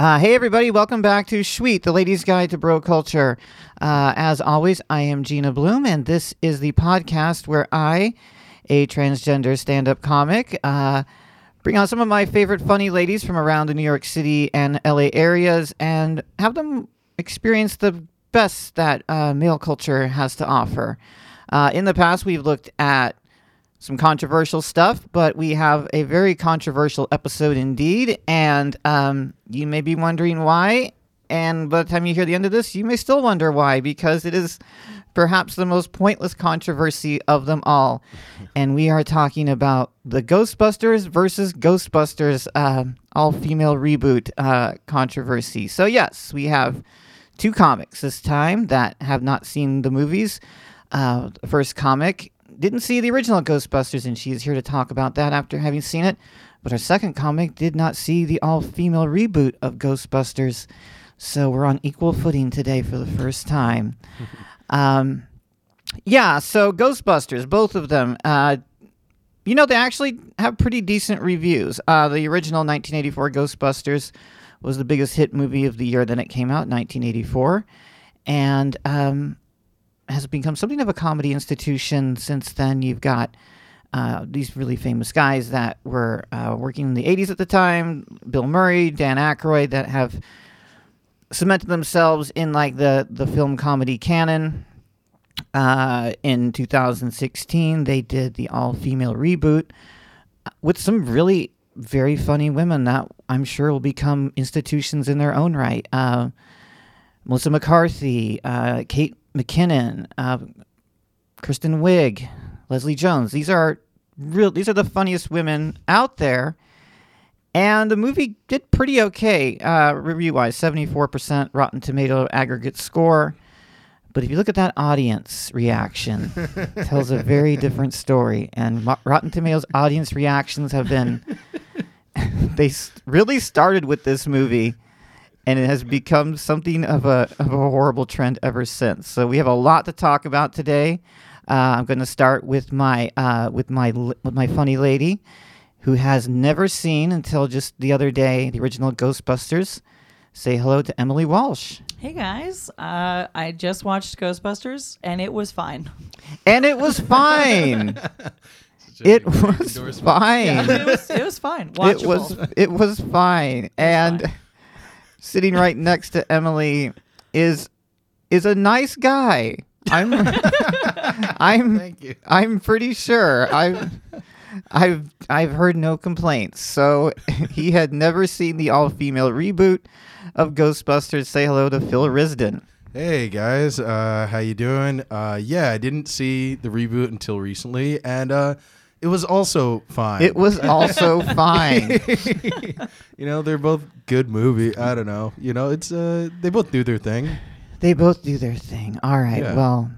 Uh, hey, everybody, welcome back to Sweet, the ladies' guide to bro culture. Uh, as always, I am Gina Bloom, and this is the podcast where I, a transgender stand up comic, uh, bring on some of my favorite funny ladies from around the New York City and LA areas and have them experience the best that uh, male culture has to offer. Uh, in the past, we've looked at some controversial stuff, but we have a very controversial episode indeed. And um, you may be wondering why. And by the time you hear the end of this, you may still wonder why, because it is perhaps the most pointless controversy of them all. And we are talking about the Ghostbusters versus Ghostbusters uh, all female reboot uh, controversy. So, yes, we have two comics this time that have not seen the movies. Uh, the first comic didn't see the original Ghostbusters, and she is here to talk about that after having seen it. But our second comic did not see the all female reboot of Ghostbusters. So we're on equal footing today for the first time. um, yeah, so Ghostbusters, both of them. Uh, you know, they actually have pretty decent reviews. Uh, the original 1984 Ghostbusters was the biggest hit movie of the year. Then it came out 1984. And um, has become something of a comedy institution since then. You've got uh, these really famous guys that were uh, working in the 80s at the time Bill Murray, Dan Aykroyd, that have cemented themselves in like the, the film comedy canon. Uh, in 2016, they did the all female reboot with some really very funny women that I'm sure will become institutions in their own right. Uh, Melissa McCarthy, uh, Kate McKinnon, uh, Kristen Wiig, Leslie Jones. These are real. These are the funniest women out there. And the movie did pretty okay uh, review wise, 74% Rotten Tomato aggregate score. But if you look at that audience reaction, it tells a very different story. And Mo- Rotten Tomatoes audience reactions have been, they really started with this movie and it has become something of a, of a horrible trend ever since. So we have a lot to talk about today. Uh, I'm going to start with my uh, with my with my funny lady, who has never seen until just the other day the original Ghostbusters. Say hello to Emily Walsh. Hey guys, uh, I just watched Ghostbusters and it was fine. And it was fine. it was fine. Yeah, it was it was fine. Watchable. It was it was fine. and fine. Sitting right next to Emily is is a nice guy. I'm I'm Thank you. I'm pretty sure. I've I've I've heard no complaints. So he had never seen the all female reboot of Ghostbusters. Say hello to Phil Risden. Hey guys, uh, how you doing? Uh, yeah, I didn't see the reboot until recently, and uh, it was also fine. It was also fine. you know, they're both good movie. I don't know. You know, it's uh, they both do their thing. They both do their thing. All right. Yeah. Well,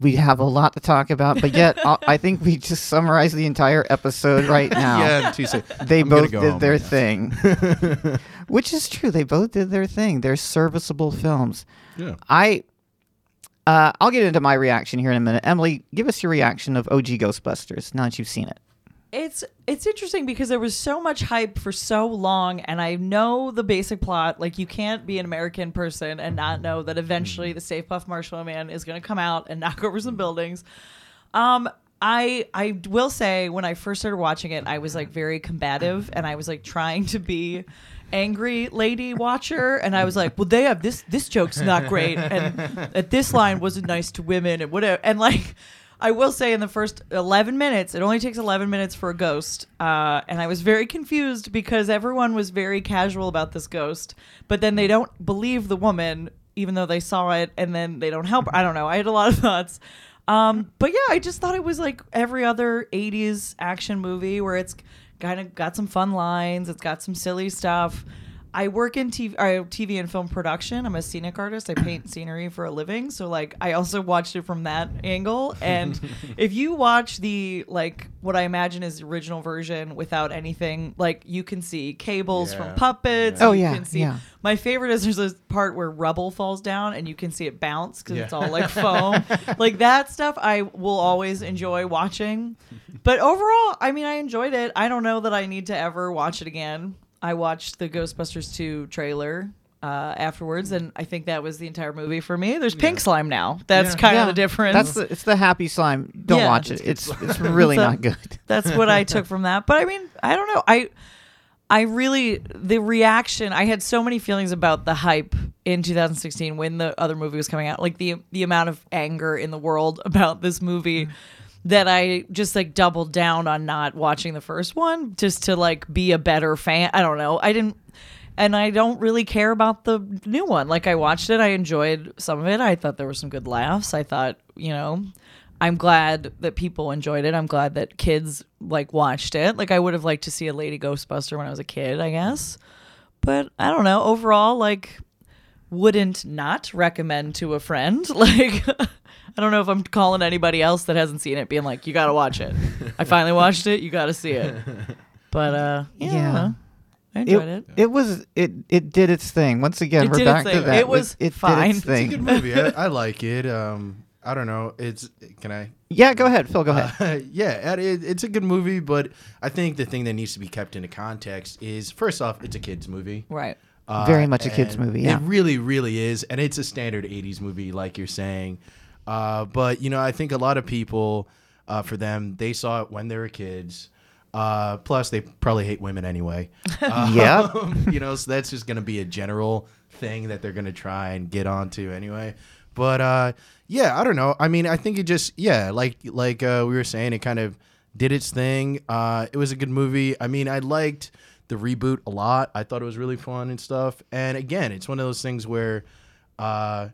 we have a lot to talk about, but yet i I think we just summarized the entire episode right now. Yeah, They "I'm both go did their right thing, which is true. They both did their thing. They're serviceable films. Yeah. I, uh, I'll get into my reaction here in a minute. Emily, give us your reaction of OG Ghostbusters now that you've seen it. It's it's interesting because there was so much hype for so long, and I know the basic plot. Like you can't be an American person and not know that eventually the Stay Puft Marshmallow Man is going to come out and knock over some buildings. Um, I I will say when I first started watching it, I was like very combative and I was like trying to be angry lady watcher and I was like, well they have this this joke's not great and that this line wasn't nice to women and whatever and like I will say in the first 11 minutes, it only takes 11 minutes for a ghost. Uh, and I was very confused because everyone was very casual about this ghost, but then they don't believe the woman, even though they saw it, and then they don't help. her. I don't know. I had a lot of thoughts. Um, but yeah, I just thought it was like every other 80s action movie where it's kind of got some fun lines, it's got some silly stuff. I work in TV, uh, TV and film production. I'm a scenic artist. I paint scenery for a living. So like I also watched it from that angle. And if you watch the like what I imagine is the original version without anything, like you can see cables Yeah. from puppets. Yeah. Oh, you yeah, can see yeah. my favorite is there's this part where rubble falls down and you can see it bounce because it's all like foam. like that stuff I will always enjoy watching. But overall, I mean, I enjoyed it. I don't know that I need to ever watch it again. I watched the Ghostbusters 2 trailer uh, afterwards, and I think that was the entire movie for me. There's pink slime now. That's Yeah. kind Yeah. of the difference. That's the, it's the happy slime. Don't Yeah. watch it. It's it's really So- not good. That's what I took from that. But I mean, I don't know. I I really the reaction. I had so many feelings about the hype in 2016 when the other movie was coming out. Like the the amount of anger in the world about this movie that I just like doubled down on not watching the first one just to like be a better fan. I don't know. I didn't and I don't really care about the new one. Like I watched it, I enjoyed some of it. I thought there were some good laughs. I thought, you know, I'm glad that people enjoyed it. I'm glad that kids like watched it. Like I would have liked to see a Lady Ghostbuster when I was a kid, I guess. But I don't know. Overall, like wouldn't not recommend to a friend. Like I don't know if I'm calling anybody else that hasn't seen it being like, you gotta watch it. I finally watched it, you gotta see it. But uh yeah, I, Yeah. I enjoyed it. It, it was it it did its thing. Once again, It we're back to that. It was it fine. its It's a thing. It's a good movie. I, I like it. Um, I don't know. It's can I? Yeah, go ahead, Phil. Go ahead. Uh, yeah, it, it's a good movie, but I think the thing that needs to be kept into context is first off, it's a kids movie. Right. Uh, Very much a kids' movie, yeah. It really, really is, and it's a standard '80s movie, like you're saying. Uh, but you know, I think a lot of people, uh, for them, they saw it when they were kids. Uh, plus, they probably hate women anyway. Uh, Yep. you know, so that's just gonna be a general thing that they're gonna try and get onto anyway. But uh, yeah, I don't know. I mean, I think it just yeah, like like uh, we were saying, it kind of did its thing. Uh, it was a good movie. I mean, I liked the reboot a lot. I thought it was really fun and stuff. And again, it's one of those things where uh,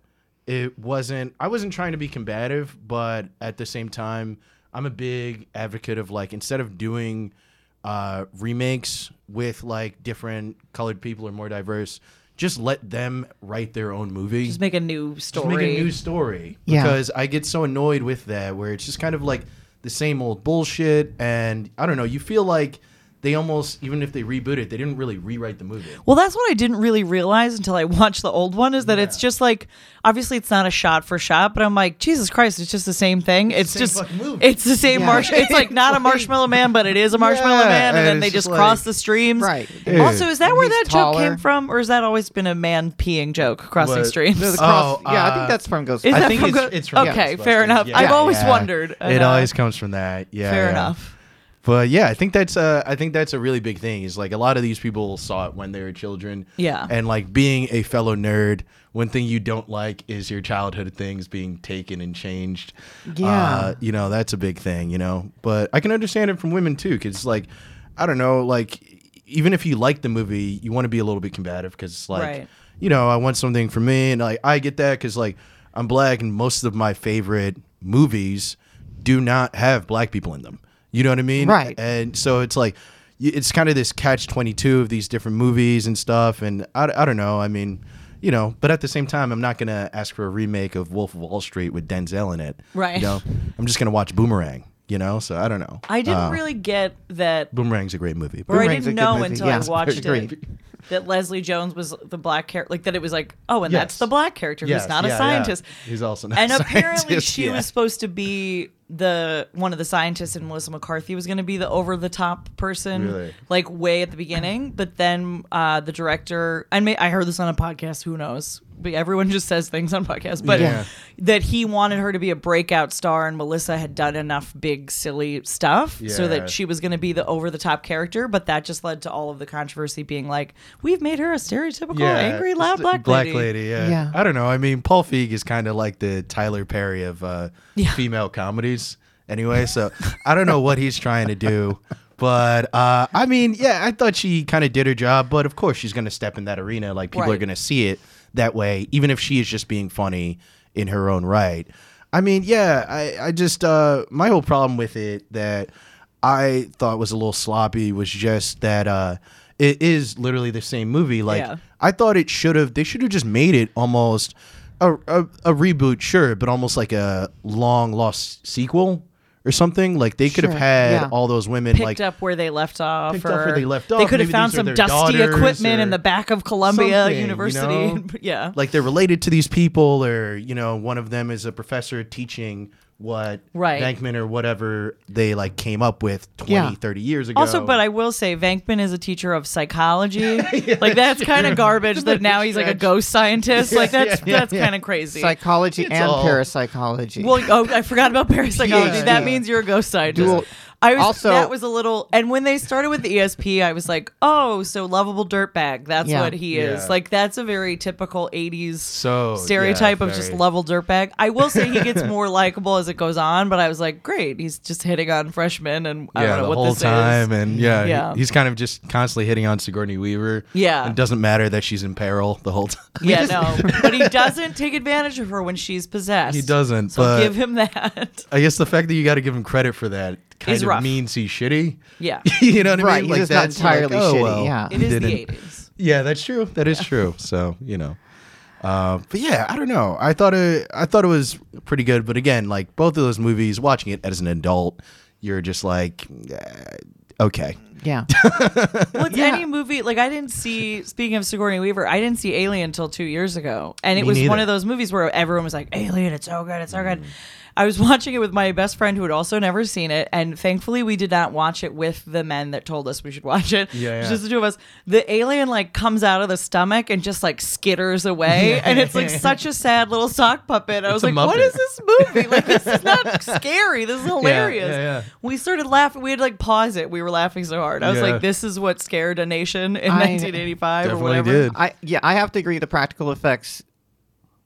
it wasn't. I wasn't trying to be combative, but at the same time, I'm a big advocate of like instead of doing uh, remakes with like different colored people or more diverse, just let them write their own movie. Just make a new Just story. make a new story Yeah. because I get so annoyed with that where it's just kind of like the same old bullshit and I don't know you feel like they almost even if they reboot it they didn't really rewrite the movie Well, that's what I didn't really realize until I watched the old one is that it's just like obviously it's not a shot for shot, but I'm like Jesus Christ, it's just the same thing. It's, same just movie. it's the same Yeah. marsh. It's like not a marshmallow man, but it is a marshmallow Yeah, man, and, and then they just just cross the streams. Right. Also, is that where that taller. joke came from, or has that always been a man peeing joke crossing What? streams? No, the Oh, cross, yeah, I uh, think that's from Ghost. Is I that think from it's, Go- it's from Okay, Ghostbusters. fair enough. I've always wondered, it uh, always comes from that yeah Fair enough. But yeah I think that's uh I think that's a really big thing is like a lot of these people saw it when they were children Yeah. and like being a fellow nerd one thing you don't like is your childhood things being taken and changed Yeah. uh, you know that's a big thing you know but i can understand it from women too because like i don't know like even if you like the movie you want to be a little bit combative because it's like Right. you know i want something for me and like i get that because like i'm black and most of my favorite movies do not have black people in them you know what i mean Right. and so it's like it's kind of this catch 22 of these different movies and stuff and I, I don't know i mean you know but at the same time i'm not gonna ask for a remake of wolf of wall street with denzel in it Right. you know i'm just gonna watch boomerang you know so i don't know I didn't Uh, really get that boomerang's a great movie or I Boomerang's a didn't good know movie. until Yeah, I watched agreed. it that Leslie Jones was the black character. Like that, it was like, oh, and Yes. that's the black character Yes, who's not yeah, a yeah. scientist. He's also not and a apparently scientist, she yeah. was supposed to be the one of the scientists, and Melissa McCarthy was going to be the over the top person, Really? like way at the beginning. But then uh, the director, I may I heard this on a podcast. Who knows? But everyone just says things on podcasts, but Yeah. that he wanted her to be a breakout star, and Melissa had done enough big silly stuff so that she was going to be the over the top character. But that just led to all of the controversy being like, we've made her a stereotypical angry loud black, black lady. lady. yeah. Yeah. I don't know. I mean, Paul Feig is kind of like the Tyler Perry of uh, Yeah. female comedies, anyway. So I don't know what he's trying to do. But uh, I mean, yeah, I thought she kind of did her job. But of course, she's going to step in that arena. Like people are going to see it that way, even if she is just being funny in her own right. I mean, yeah, I, I just uh, my whole problem with it that I thought was a little sloppy was just that uh, it is literally the same movie. Like Yeah. I thought it should have. They should have just made it almost a, a a reboot, sure, but almost like a long lost sequel or something. Like they could have Sure, had yeah. all those women Picked like up where they left off. Picked or up where they left They could have found some dusty equipment in the back of Columbia something, you University. know? yeah. like they're related to these people, or you know, one of them is a professor teaching what Right. Venkman or whatever they like came up with 20, Yeah. 30 years ago. Also, but I will say Venkman is a teacher of psychology. like that's kind of garbage. That now he's like a ghost scientist. like that's yeah, that's yeah. kind of crazy. Psychology It's and all- parapsychology. well, oh, I forgot about parapsychology. Yeah, that means you're a ghost scientist. Dual- I was Also- that was a little, and when they started with the ESP, I was like, oh, so lovable dirtbag. That's Yeah. what he is. Yeah. Like that's a very typical '80s So, yeah, stereotype of just very- level dirtbag. I will say he gets more likable as it goes on, but I was like, great, he's just hitting on freshmen, and I yeah, don't know the what whole this time, is. and yeah, he- Yeah. he's kind of just constantly hitting on Sigourney Weaver. Yeah. it doesn't matter that she's in peril the whole time. Yeah, no, but he doesn't take advantage of her when she's possessed. He doesn't, So but- give him that. I guess the fact that you got to give him credit for that kind Is of rough. means he's shitty. Yeah, you know what Right, I mean? he's Like just not that's like, entirely oh, shitty, well, yeah. it is the '80s. Yeah, that's true. That is true. So you know, uh, but yeah, I don't know. I thought it. I thought it was pretty good. But again, like both of those movies, watching it as an adult, you're just like, eh, okay. yeah. Well, it's any movie like I didn't see. Speaking of Sigourney Weaver, I didn't see Alien until two years ago, and it Me was one of those movies where everyone was like, "Alien, it's so good, it's so good." I was watching it with my best friend who had also never seen it, and thankfully we did not watch it with the men that told us we should watch it. Yeah, It's yeah. just the two of us. The alien like comes out of the stomach and just like skitters away, and it's like such a sad little sock puppet. I was like, "What Muppet. is this movie? Like this is not scary. This is hilarious." yeah, yeah. We started laughing. We had to like pause it. We were laughing so hard. I was Yeah. like, "This is what scared a nation in I 1985 or whatever." did. I yeah, I have to agree. The practical effects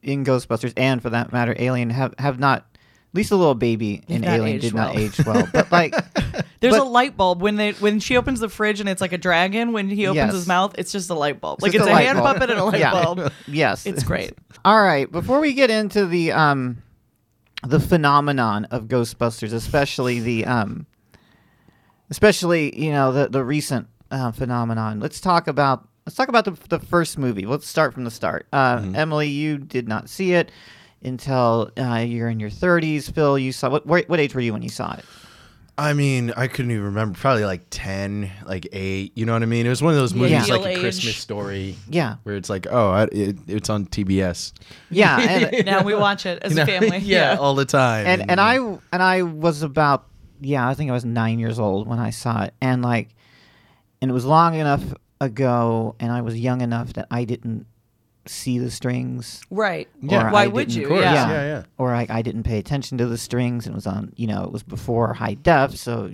in Ghostbusters and for that matter, Alien have have not. At least the little baby in Alien aged did not age well. But like, There's But- a light bulb when they when she opens the fridge and it's like a dragon. When he opens Yes. his mouth, it's just a light bulb. It's like it's a a, hand bulb. puppet and a light Yeah. bulb. yes, It's great. All right, before we get into the um the phenomenon of Ghostbusters, especially the um especially, you know, the the recent uh, phenomenon. Let's talk about let's talk about the the first movie. Let's start from the start. Uh, Emily, you did not see it until uh, you're in your 30s. Phil, you saw what what what age were you when you saw it? I mean, I couldn't even remember. Probably like ten, like eight. You know what I mean? It was one of those movies Ideal like a age. Christmas story, Yeah. where it's like, oh, I, it, it's on TBS. Yeah, and now we watch it as You know? a family. yeah, all the time. and and I and I was about yeah, I think I was nine years old when I saw it, and like, and it was long enough ago, and I was young enough that I didn't see the strings, right. Yeah. Why I would you? Of Yeah. yeah, yeah. or like I didn't pay attention to the strings, and it was on, you know, it was before high def, so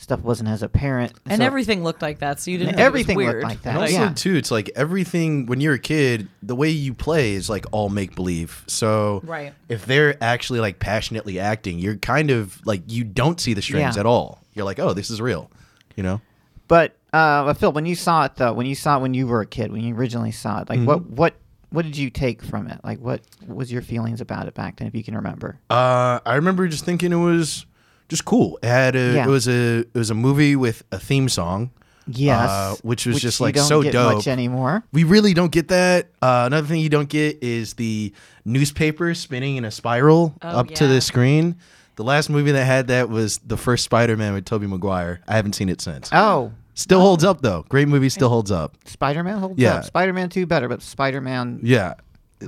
stuff wasn't as apparent, And so- everything looked like that, so you didn't. And think everything it was looked weird. like that. And also yeah. too, it's like everything when you're a kid, the way you play is like all make believe. So Right. if they're actually like passionately acting, you're kind of like you don't see the strings Yeah. at all. You're like, oh, this is real. You know? But uh, but Phil, when you saw it though, when you saw it when you were a kid, when you originally saw it, like what Mm-hmm. what what did you take from it? Like what was your feelings about it back then, if you can remember? Uh, I remember just thinking it was just cool. It had a Yeah. it was a it was a movie with a theme song. Yes, uh, which was just you like don't so get dope. much anymore. We really don't get that. Uh, another thing you don't get is the newspaper spinning in a spiral Oh, up to the screen. The last movie that had that was the first Spider-Man with Tobey Maguire. I haven't seen it since. Oh, Still holds up though. Great movie, still holds up. Spider Man holds Yeah. up. Spider Man two better, but Spider Man Yeah,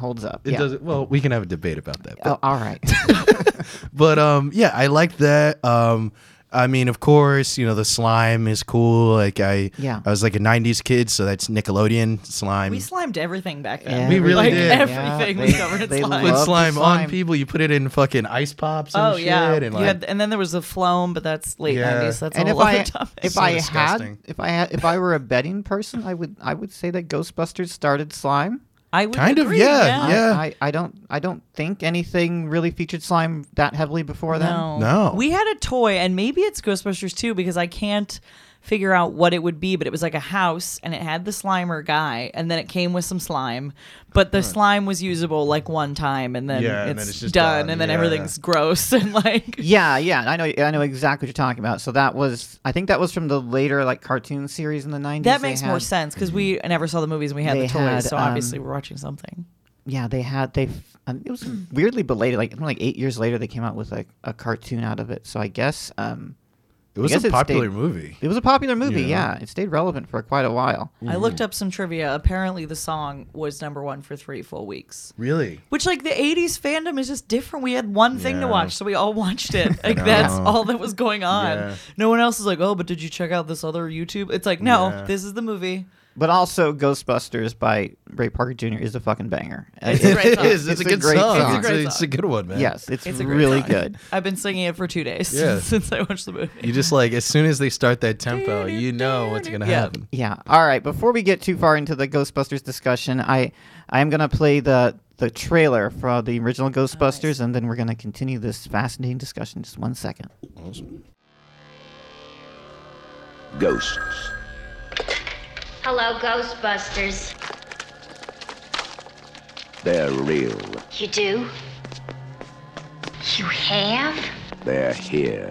holds up. it yeah. does. Well, we can have a debate about that. Oh, all right. but um, yeah, I like that. Um, I mean, of course, you know the slime is cool. Like I, Yeah. I was like a '90s kid, so that's Nickelodeon slime. We slimed everything back then. We really like, did. Everything Yeah, was they- covered in they slime. put slime, slime. on people. You put it in fucking ice pops and Oh shit. yeah, and like, had- and then there was the floam, but that's late Yeah. nineties. That's and a if whole I other topic. if So I disgusting. had if I had if I were a betting person, I would I would say that Ghostbusters started slime. I would kind of, agree, yeah, yeah. I, I don't I don't think anything really featured slime that heavily before then. No. No. We had a toy, and maybe it's Ghostbusters too, because I can't figure out what it would be, but it was like a house and it had the Slimer guy, and then it came with some slime. But the slime was usable like one time, and then, Yeah, it's, and then it's done, done, and then yeah. everything's gross and like. Yeah, yeah, I know I know exactly what you're talking about. So that was I think that was from the later like cartoon series in the 90s. That makes more sense because we never saw the movies and we had the toys, had, so um, obviously we're watching something. Yeah, they had they um, it was weirdly belated like like 8 years later they came out with like a cartoon out of it. So I guess um it was I guess a it popular stayed- movie. it was a popular movie. Yeah. Yeah, it stayed relevant for quite a while. I looked up some trivia. Apparently, the song was number one for three full weeks. Really? Which, like, the 80s fandom is just different. We had one thing to watch, so we all watched it. Like, that's all that was going on. Yeah. No one else is like, oh, but did you check out this other YouTube? It's like, no, Yeah. this is the movie. But also Ghostbusters by Ray Parker Jr. is a fucking banger. It's a great song. It is. It's, It's a a good great song. song. It's, It's a a, it's a good one, man. Yes, it's, It's really good. I've been singing it for two days Yeah. since I watched the movie. You just like as soon as they start that tempo, you know what's gonna Yeah. happen. Yeah. All right. Before we get too far into the Ghostbusters discussion, I I am gonna play the the trailer for the original Ghostbusters, and then we're gonna continue this fascinating discussion. Just one second. Awesome. Ghosts. Hello, Ghostbusters. They're real. You do? You have? They're here.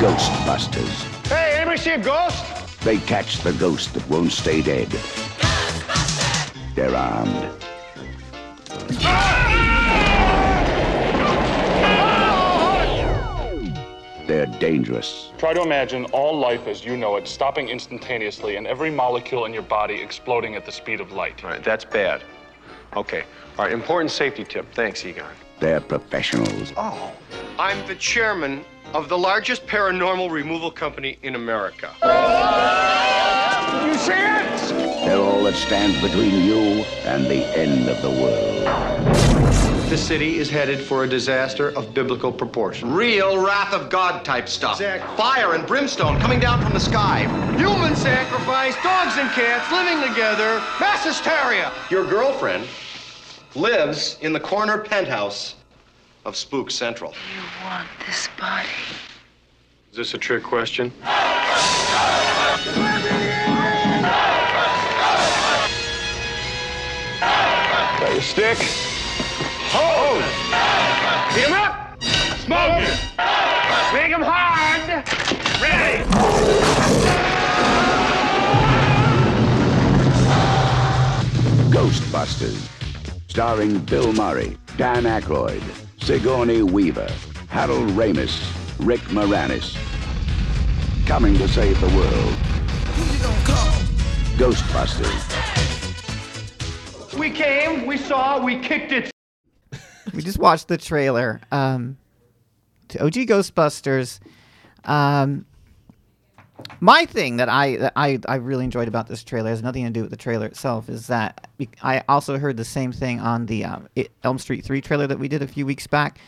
Ghostbusters. Hey, anybody see a ghost? They catch the ghost that won't stay dead. They're armed. They're dangerous. Try to imagine all life as you know it stopping instantaneously and every molecule in your body exploding at the speed of light. All right, that's bad. Okay. All right, important safety tip. Thanks, Egon. They're professionals. Oh, I'm the chairman of the largest paranormal removal company in America. You see it? They're all that stands between you and the end of the world. The city is headed for a disaster of biblical proportion. Real wrath of God type stuff. Fire and brimstone coming down from the sky. Human sacrifice, dogs and cats living together, mass hysteria. Your girlfriend lives in the corner penthouse of Spook Central. You want this body? Is this a trick question? Got your stick? Hose! Heat 'em up! Smoke it! Make 'em hard! Ready! Ghostbusters. Starring Bill Murray, Dan Aykroyd, Sigourney Weaver, Harold Ramis, Rick Moranis. Coming to save the world. Ghostbusters. We came, we saw, we kicked it. We just watched the trailer um, to OG Ghostbusters. Um, my thing that I that I I really enjoyed about this trailer has nothing to do with the trailer itself. Is that I also heard the same thing on the um, Elm Street Three trailer that we did a few weeks back.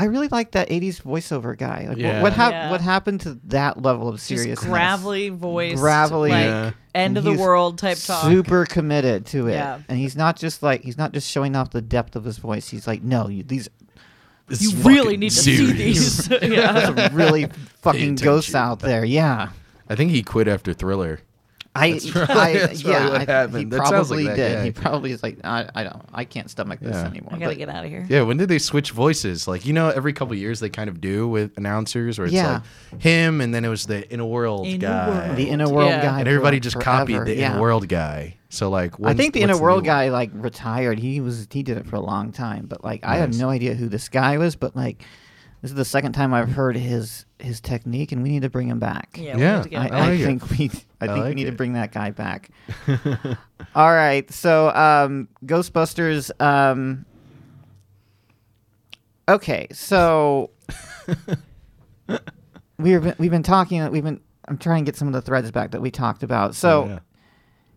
I really like that '80s voiceover guy. Like, Yeah. what what, hap- Yeah. what happened to that level of Just seriousness? gravelly voice. Gravelly. Like, Yeah. end of the world type talk. Super committed to it, Yeah. and he's not just like he's not just showing off the depth of his voice. He's like, no, you, these This You really need to see these. yeah. some really fucking attention. ghosts out there. Yeah. I think he quit after Thriller. I, That's right. I That's yeah, what I- he. That sounds like probably that did. guy. He probably is like, I, I don't, I can't stomach this Yeah. anymore. I gotta But get out of here. Yeah, when did they switch voices? Like you know, every couple years they kind of do with announcers, where it's Yeah. like him, and then it was the inner world Inner guy, World. the inner world Yeah. guy, and everybody just forever, copied the yeah. inner world guy. So like, I think the what's inner world guy like retired. He was he did it for a long time, but like I have no idea who this guy was. But like This is the second time I've heard his his technique, and we need to bring him back. Yeah, we Yeah. need to get I, it I back. like it. think we I I think we like need to bring that guy back. All right, so um, Ghostbusters. Um, okay, so we've been, we've been talking. We've been. I'm trying to get some of the threads back that we talked about. So Oh, yeah.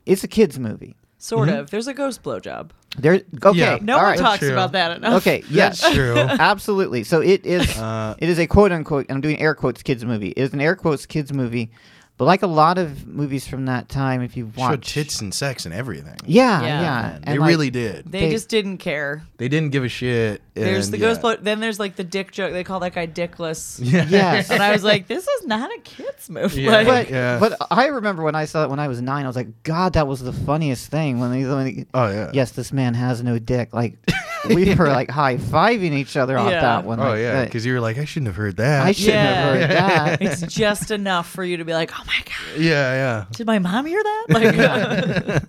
it's a kids movie. Sort of. There's a ghost blowjob. There. Okay. Yeah. No one right. talks true. about that enough. Okay. Yes. That's true. Absolutely. So it is. Uh, it is a quote unquote. I'm doing air quotes kids movie. It is an air quotes kids movie, but like a lot of movies from that time, if you've Showed tits and sex and everything. yeah, Yeah. yeah, Man, they like- really did. They, They- just didn't care. They didn't give a shit. There's and the yeah. ghost blow. Then there's like the dick joke. They call that guy dickless. Yeah. Yes. And I was like, this is not a kids movie. Yeah. Like, But Yeah. but I remember when I saw it when I was nine, I was like, God, that was the funniest thing when they. When they Oh yeah. yes, this man has no dick. Like we were like high fiving each other off Yeah. that one. Oh like, yeah. Because you were like, I shouldn't have heard that. I shouldn't Yeah. have heard that. it's just enough for you to be like, oh my god, yeah, yeah. did my mom hear that? Like, yeah.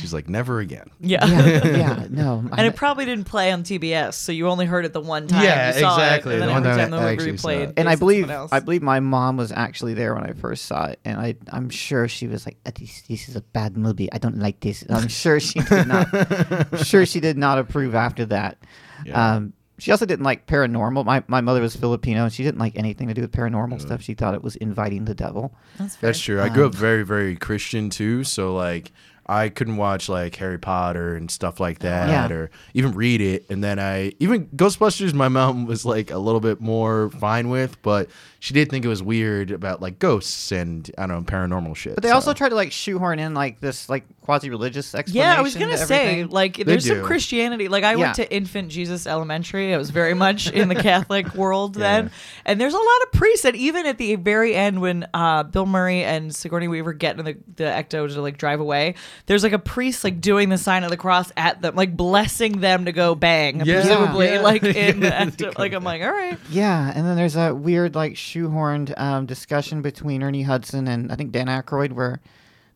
She's like, never again. yeah. yeah, yeah, no. And it probably didn't play on TBS, so you only heard it the one time. Yeah, you saw exactly. It, and The then one every time time I the movie saw replayed. and I believe. I believe my mom was actually there when I first saw it, and I I'm sure she was like, "Uh, "This, this is a bad movie. I don't like this." I'm sure she did not. I'm sure she did not approve after that. Yeah. Um, she also didn't like paranormal. My my mother was Filipino, and she didn't like anything to do with paranormal stuff. She thought it was inviting the devil. That's, fair. That's true. I grew up very, very Christian too. So like, I couldn't watch like Harry Potter and stuff like that, Yeah. or even read it. And then I even Ghostbusters. My mom was like a little bit more fine with, but she did think it was weird about like ghosts and I don't know paranormal shit. But they so. also tried to like shoehorn in like this like quasi religious explanation. Yeah, I was gonna to say, everything. like, there's some. Christianity. Like, I Yeah. went to Infant Jesus Elementary. I was very much in the Catholic world then, and there's a lot of priests. And even at the very end, when uh, Bill Murray and Sigourney Weaver get in the, the Ecto to like drive away, there's like a priest like doing the sign of the cross at them, like blessing them to go bang, Yeah. presumably, Yeah. like in the Ecto. Like, I'm like, all right, Yeah, and then there's that weird like shoehorned um, discussion between Ernie Hudson and I think Dan Aykroyd where.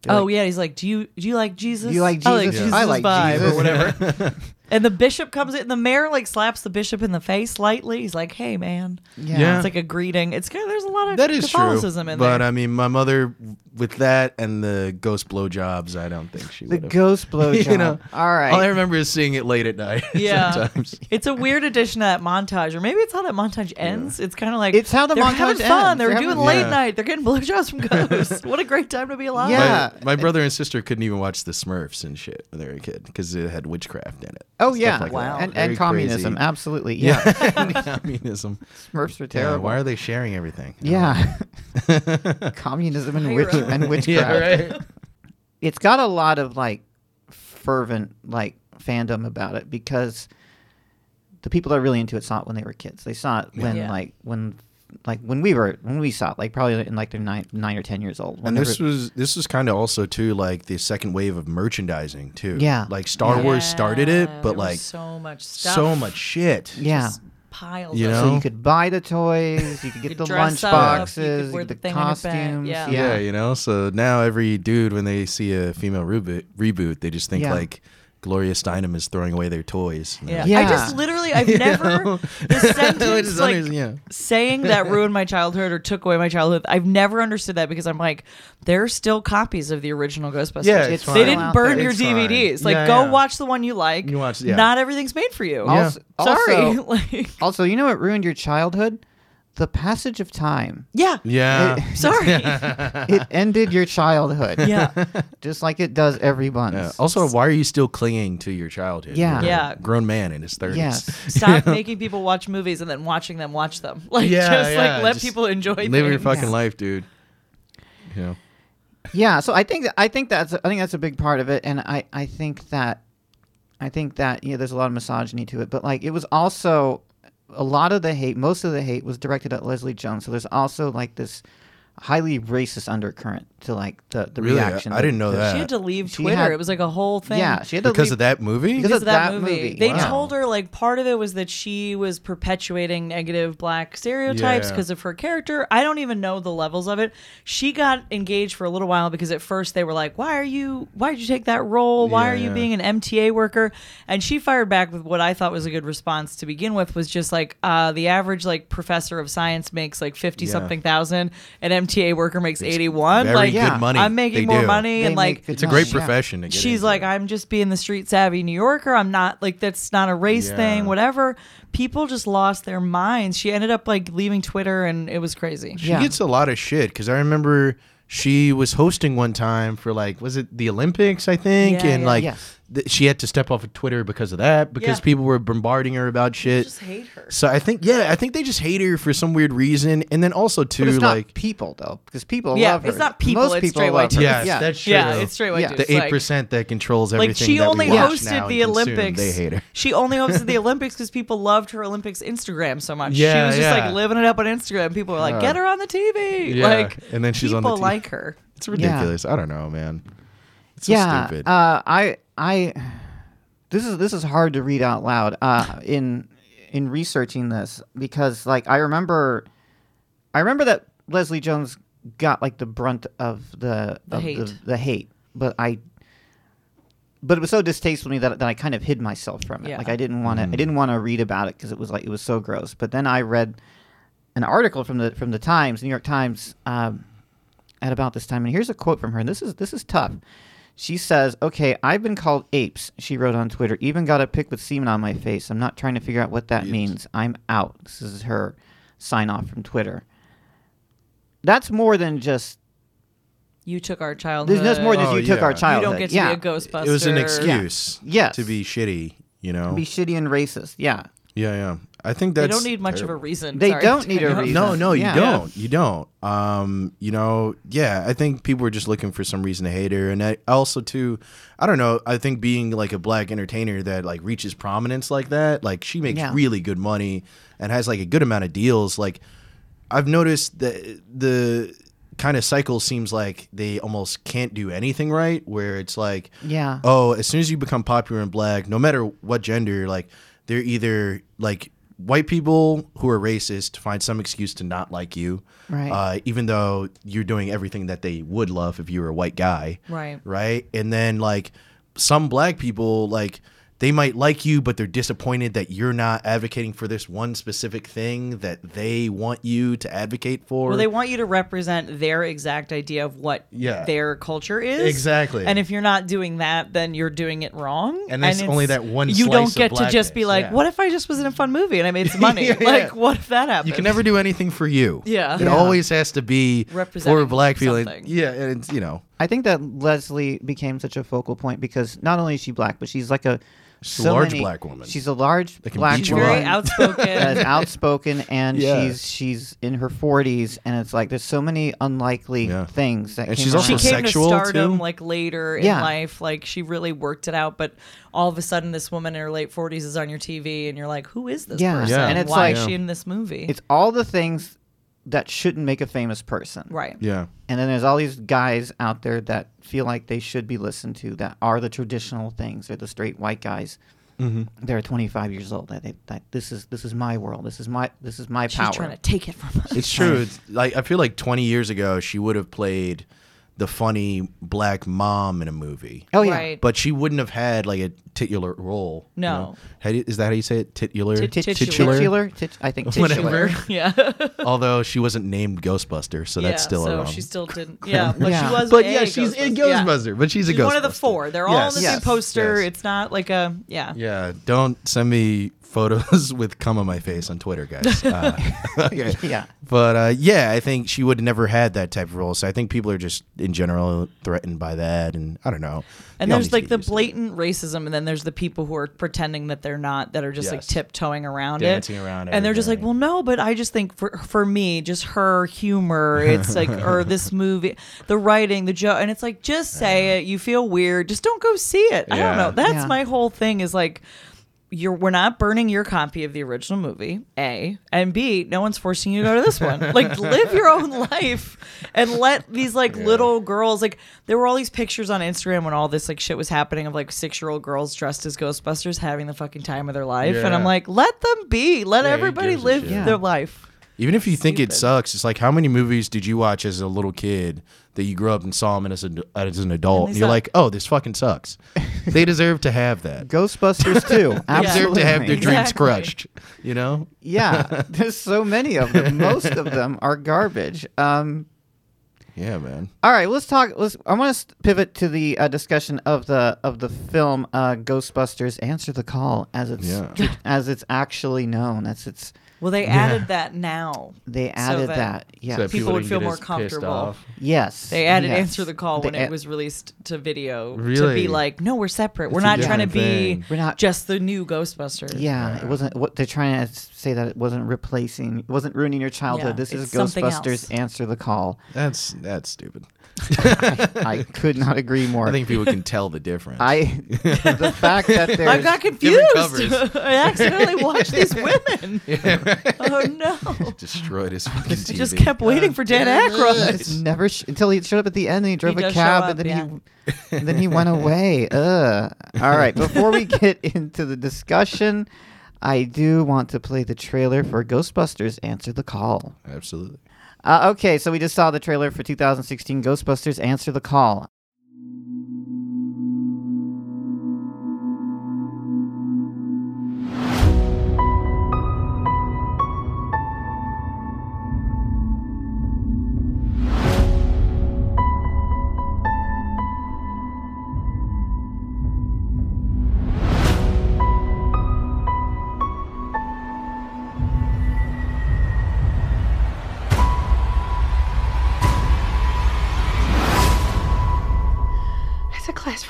oh like, yeah, he's like, do you do you like Jesus? Do you like I like Jesus? Jesus' I like vibe Jesus. or whatever. and the bishop comes in. The mayor like slaps the bishop in the face lightly. He's like, "Hey, man." Yeah. Yeah. It's like a greeting. It's kind of there's a lot of That is true. Catholicism in there. but there. I mean, my mother with that and the ghost blowjobs, I don't think she The would. ghost blowjob. You know, All right. All I remember is seeing it late at night. yeah, sometimes. it's a weird addition to that montage, or maybe it's how that montage ends. It's kind of like It's how the they're montage having fun. ends. They're, They're doing having- late Yeah. night. They're getting blowjobs from ghosts. what a great time to be alive. Yeah. My, my brother and sister couldn't even watch the Smurfs and shit when they were a kid because it had witchcraft in it. Oh yeah. like. Wow. And, and communism. crazy. Absolutely. Yeah. communism. Smurfs are Yeah, terrible. why are they sharing everything? Yeah. communism and witch and witchcraft. yeah, right. It's got a lot of like fervent like fandom about it because the people that are really into it saw it when they were kids. They saw it when Yeah. like when like when we were when we saw it like probably in like their nine nine or ten years old. And this was this was kind of also too like the second wave of merchandising too. Yeah. like Star Yeah. Wars started it, but there like so much stuff. so much shit. yeah. Just piles. You know? So you could buy the toys, you could get could the dress lunch up, you could boxes, wear the, the thing on your costumes. yeah. Yeah. you know. So now every dude when they see a female reboot, reboot they just think Yeah. like Gloria Steinem is throwing away their toys. And Yeah. I just literally, I've never, the sentence, Just like, under- yeah. saying that ruined my childhood or took away my childhood, I've never understood that because I'm like, there are still copies of the original Ghostbusters. Yeah, it's they didn't burn there. your It's fine. DVDs. Like, Yeah, go yeah. watch the one you like. You watch- yeah. Not everything's made for you. Also, Sorry. also, like, also, you know what ruined your childhood? The passage of time. yeah. Yeah. Sorry. It ended your childhood. yeah. Just like it does every month. Yeah. Also, why are you still clinging to your childhood? Yeah. You're a Yeah. Grown man in his thirties. Yes. Stop making people watch movies and then watching them watch them. Like, Yeah, just yeah, like let just people enjoy Live your fucking Yeah. life, dude. You know. Yeah, so I think I think that's I think that's a big part of it, and I I think that I think that yeah, there's a lot of misogyny to it, but like it was also a lot of the hate, most of the hate was directed at Leslie Jones. So there's also like this highly racist undercurrent to like the the Really? reaction. I didn't know that. She had to leave She Twitter. had- it was like a whole thing. Yeah, she had to because leave- of that movie. Because because of of that, that movie. movie. They Wow. told her like part of it was that she was perpetuating negative black stereotypes Yeah. because of her character. I don't even know the levels of it. She got engaged for a little while because at first they were like, "Why are you? Why did you take that role? Why Yeah, are you yeah. being an MTA worker?" And she fired back with what I thought was a good response to begin with, was just like, uh, "The average like professor of science makes like fifty Yeah. something thousand, an MTA worker makes eighty one. very Like, good Yeah. money. I'm making They more do. money, They and like make good It's a great money, yeah. profession to get she's into. like i'm just being the street savvy new yorker i'm not like that's not a race Yeah. thing whatever people just lost their minds she ended up like leaving twitter and it was crazy She Yeah. gets a lot of shit because I remember she was hosting one time for like was it the Olympics I think Yeah, and yeah. like Yes. Th- she had to step off of Twitter because of that because Yeah. people were bombarding her about shit. just hate her So I think yeah I think they just hate her for some weird reason and then also too But it's not like people though, because people Yeah, love her. it's not people, Most it's people straight love white her. dudes. yes yeah. that's true yeah it's straight white Yeah. dudes. the eight Like- percent that controls everything. like she that only we watch hosted now the and consume. Olympics. they hate her She only hosted the Olympics because people loved her Olympics Instagram so much. she Yeah, was just yeah. like living it up on Instagram. People were like, "Get her on the TV!" Yeah, Like, and then she's on the people TV. like her. it's ridiculous I don't know man it's so yeah. stupid Uh, I I this is this is hard to read out loud. Uh, in in researching this because like I remember, I remember that Leslie Jones got like the brunt of the The of hate. the, the hate, but I. But it was so distasteful to me that, that I kind of hid myself from it. Yeah. Like I didn't want to. I didn't want to read about it because it was like it was so gross. But then I read an article from the from the Times, New York Times, um, at about this time, and here's a quote from her. And this is this is tough. She says, "Okay, I've been called apes." She wrote on Twitter. Even got a pic with semen on my face. I'm not trying to figure out what that means. I'm out. This is her sign off from Twitter. That's more than just. You took our child. There's just more than Oh, you took our You childhood. You don't get to yeah. be a Ghostbuster. it was an excuse Yes. to be shitty you know To Be shitty and racist. Yeah. yeah yeah I think They don't need much terrible. of a reason. They Sorry. don't need a reason. No, no, you Yeah. don't. You don't. Um, you know, yeah, I think people are just looking for some reason to hate her, and I also too, I don't know. I think being like a black entertainer that like reaches prominence like that, like she makes Yeah. really good money and has like a good amount of deals. Like I've noticed that the kind of cycle seems like they almost can't do anything right. Where it's like, Yeah. oh, as soon as you become popular in black, no matter what gender, like they're either like white people who are racist find some excuse to not like you, Right. Uh, even though you're doing everything that they would love if you were a white guy, Right. Right, and then like some black people like. They might like you, but they're disappointed that you're not advocating for this one specific thing that they want you to advocate for. Well, they want you to represent their exact idea of what Yeah. their culture is. Exactly. And if you're not doing that, then you're doing it wrong. And that's it's- only that one You don't get to just be like, yeah. what if I just was in a fun movie and I made some money? Yeah. Like, what if that happened? You can never do anything for you. Yeah. It always has to be for black people. Yeah, and it's, you know, I think that Leslie became such a focal point because not only is she black, but she's like a She's a large black woman. She's a large black woman. Very outspoken. outspoken, and Yeah. she's she's in her forties, and it's like there's so many unlikely Yeah. things that And came she's around. also she came sexual, to stardom too? like later in Yeah. life. Like she really worked it out, but all of a sudden, this woman in her late forties is on your TV, and you're like, "Who is this Yeah. person? Yeah. And it's Why like- is she in this movie?" It's all the things that shouldn't make a famous person, right. yeah. And then there's all these guys out there that feel like they should be listened to that are the traditional things. They're the straight white guys. Mm-hmm. They're 25 years old. That, they, that this is this is my world. This is my this is my She's power. She's trying to take it from us. It's true. It's like I feel like 20 years ago she would have played the funny black mom in a movie. oh yeah, Right. But she wouldn't have had like a titular role. you No. know? How do you- is that how you say it? Titular? Tit- Tit- Titular. titular. Tit- I think Whatever. titular. yeah. Although she wasn't named Ghostbuster, so that's still so wrong. she still didn't. Yeah, but Yeah. she was. but yeah, she's in Ghostbuster. Yeah. But she's a Ghostbuster. one of the four. They're all on the Yes. same poster. Yes. It's not like a yeah. Yeah, don't send me photos with cum on my face on Twitter, guys. Uh, okay. Yeah. But uh, yeah, I think she would have never had that type of role. So I think people are just in general threatened by that, and I don't know. And there's like the used to it. blatant racism, and then there's the people who are pretending that they're not, that are just like tiptoeing around Dancing it, around and they're just like, well, no, but I just think for for me, just her humor, it's like, or this movie, the writing, the joke, and it's like, just say it. You feel weird, just don't go see it. I don't know. That's Yeah. my whole thing. Is like. You're we're not burning your copy of the original movie. A and B. No one's forcing you to go to this one. like live your own life and let these like little girls like there were all these pictures on Instagram when all this like shit was happening of like six year old girls dressed as Ghostbusters having the fucking time of their life. And I'm like, let them be. Let Yeah, everybody live? Yeah. their life. Even if you think it sucks, it's like how many movies did you watch as a little kid that you grew up and saw them as, a, as an adult? they And you're suck. like, oh, this fucking sucks. they deserve to have that. Ghostbusters too. They Absolutely. deserve to have their dreams Exactly. crushed. You know? yeah, there's so many of them. Most of them are garbage. Um, Yeah, man. all right, let's talk. Let's. I want to pivot to the uh, discussion of the of the film uh, Ghostbusters: Answer the Call, as it's Yeah. as it's actually known. That's its. Well, they added that now. They added that that. Yes. So that People would feel get more pissed comfortable. off. yes. They added yes. answer the call when They it was released to video really? to be like, no, we're separate. we're not trying to different be thing. We're not- just the new Ghostbusters. Yeah, it wasn't. What they're trying to say that it wasn't replacing. It wasn't ruining your childhood. Yeah, this is Ghostbusters: else. Answer the Call. That's that's stupid. I could not agree more. I think people can tell the difference. I the fact that there's I got confused. I accidentally watched these women. Oh no! destroyed his fucking I TV. just kept waiting for Dan It's Aykroyd. never sh- until he showed up at the end and he drove a cab show and up, then he and then he went away. Ugh. All right, before we get into the discussion, I do want to play the trailer for Ghostbusters Answer the Call. Absolutely. Uh, okay, so we just saw the trailer for 2016 Ghostbusters Answer the Call.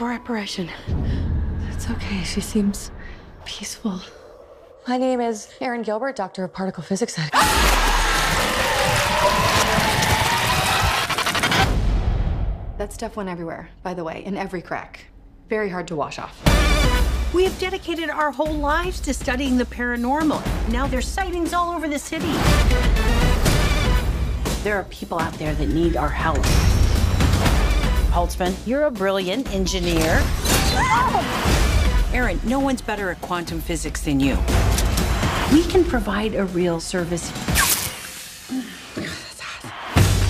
It's a class operation. It's okay. She seems peaceful. My name is Erin Gilbert, doctor of particle physics. At- that stuff went everywhere, by the way, in every crack. Very hard to wash off. We have dedicated our whole lives to studying the paranormal. Now there's sightings all over the city. There are people out there that need our help. Holtzman, you're a brilliant engineer. Erin, no one's better at quantum physics than you. We can provide a real service.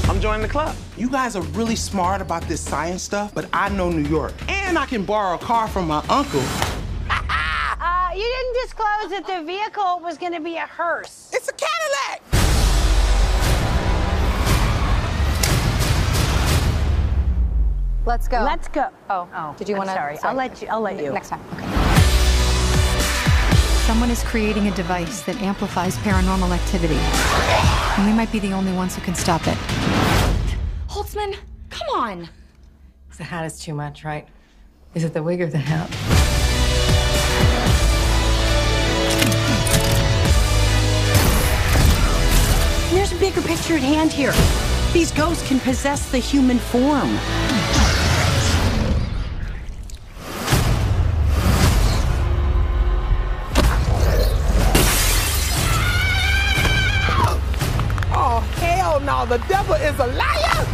I'm joining the club. You guys are really smart about this science stuff, but I know New York. And I can borrow a car from my uncle. Uh, you didn't disclose that the vehicle was going to be a hearse. It's a Cadillac! Let's go. Let's go. Oh, Oh, did you want to? sorry. I'll let you- I'll let you. Next time. Okay. Someone is creating a device that amplifies paranormal activity. And we might be the only ones who can stop it. Holtzman, come on. The hat is too much, right? Is it the wig or the hat? There's a bigger picture at hand here. These ghosts can possess the human form. Hell the devil is a liar!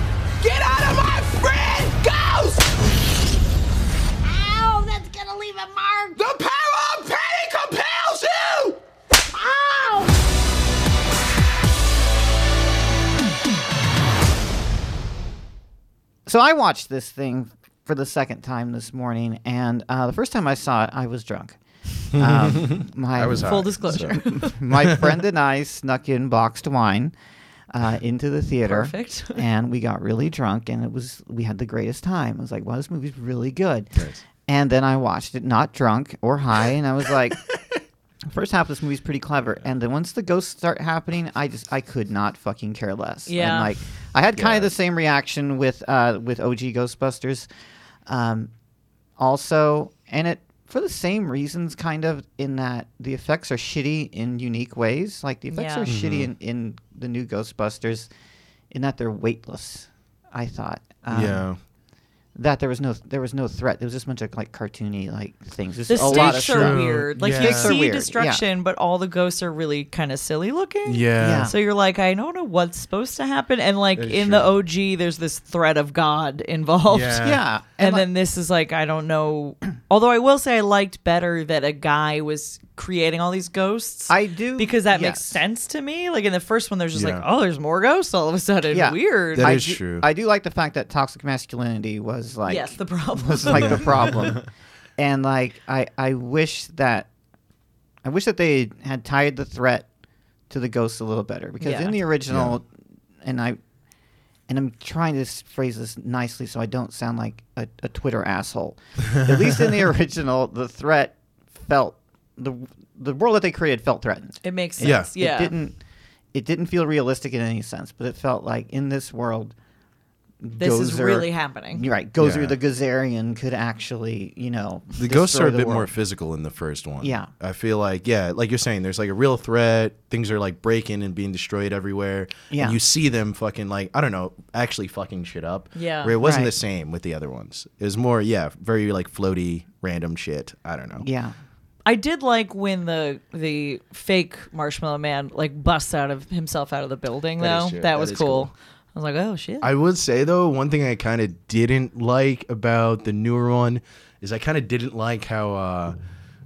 Get out of my friend, ghost! Ow, that's gonna leave a mark. The power of pain compels you! Ow! So I watched this thing for the second time this morning, and uh, the first time I saw it, I was drunk. Um, my I was Full high, disclosure. my friend and I snuck in boxed wine uh, into the theater. Perfect. and we got really drunk, and it was we had the greatest time. I was like, "Wow, this movie's really good." And then I watched it, not drunk or high, and I was like, first half of this movie's pretty clever, and then once the ghosts start happening, I just I could not fucking care less. And Yeah. like I had kind of the same reaction with uh, with OG Ghostbusters, um, also, and it for the same reasons, kind of in that the effects are shitty in unique ways. Like the effects Yeah. are shitty in, in the new Ghostbusters, in that they're weightless. I thought. Um, yeah. That there was no there was no threat. There was just a bunch of like cartoony like things. Just The a lot of mm, stakes are weird. Like Yeah. you Stakes see weird, yeah. destruction, but all the ghosts are really kind of silly looking. Yeah. Yeah. So you're like, I don't know what's supposed to happen. And like That's in the OG, there's this threat of God involved. Yeah. Yeah. And, And, then this is like, I don't know. Although I will say I liked better that a guy was creating all these ghosts. I do because that makes sense to me. Like in the first one, there's just like, oh, there's more ghosts all of a sudden. Yeah. Weird. I do, I do like the fact that toxic masculinity was like Yes, the problem. was like the problem, and like I I wish that I wish that they had tied the threat to the ghosts a little better because Yeah. in the original, and I. And I'm trying to phrase this nicely so I don't sound like a, a Twitter asshole. At least in the original, the threat felt the the world that they created felt threatened. It makes sense, yeah. It didn't it didn't feel realistic in any sense, but it felt like in this world This is really happening. You're right. Gozer Yeah. the Gozerian could actually, you know, The ghosts are a the bit more physical in the first one. Yeah. I feel like, yeah, like you're saying, there's like a real threat. Things are like breaking and being destroyed everywhere. Yeah. And you see them fucking like, I don't know, actually fucking shit up. Yeah. Where it wasn't Right. the same with the other ones. It was more, yeah, very like floaty, random shit. I don't know. Yeah. I did like when the the fake marshmallow man like busts out of himself out of the building That is though. true. That, That was is cool. cool. I was like, oh shit. I would say though, one thing I kind of didn't like about the newer one is I kind of didn't like how uh,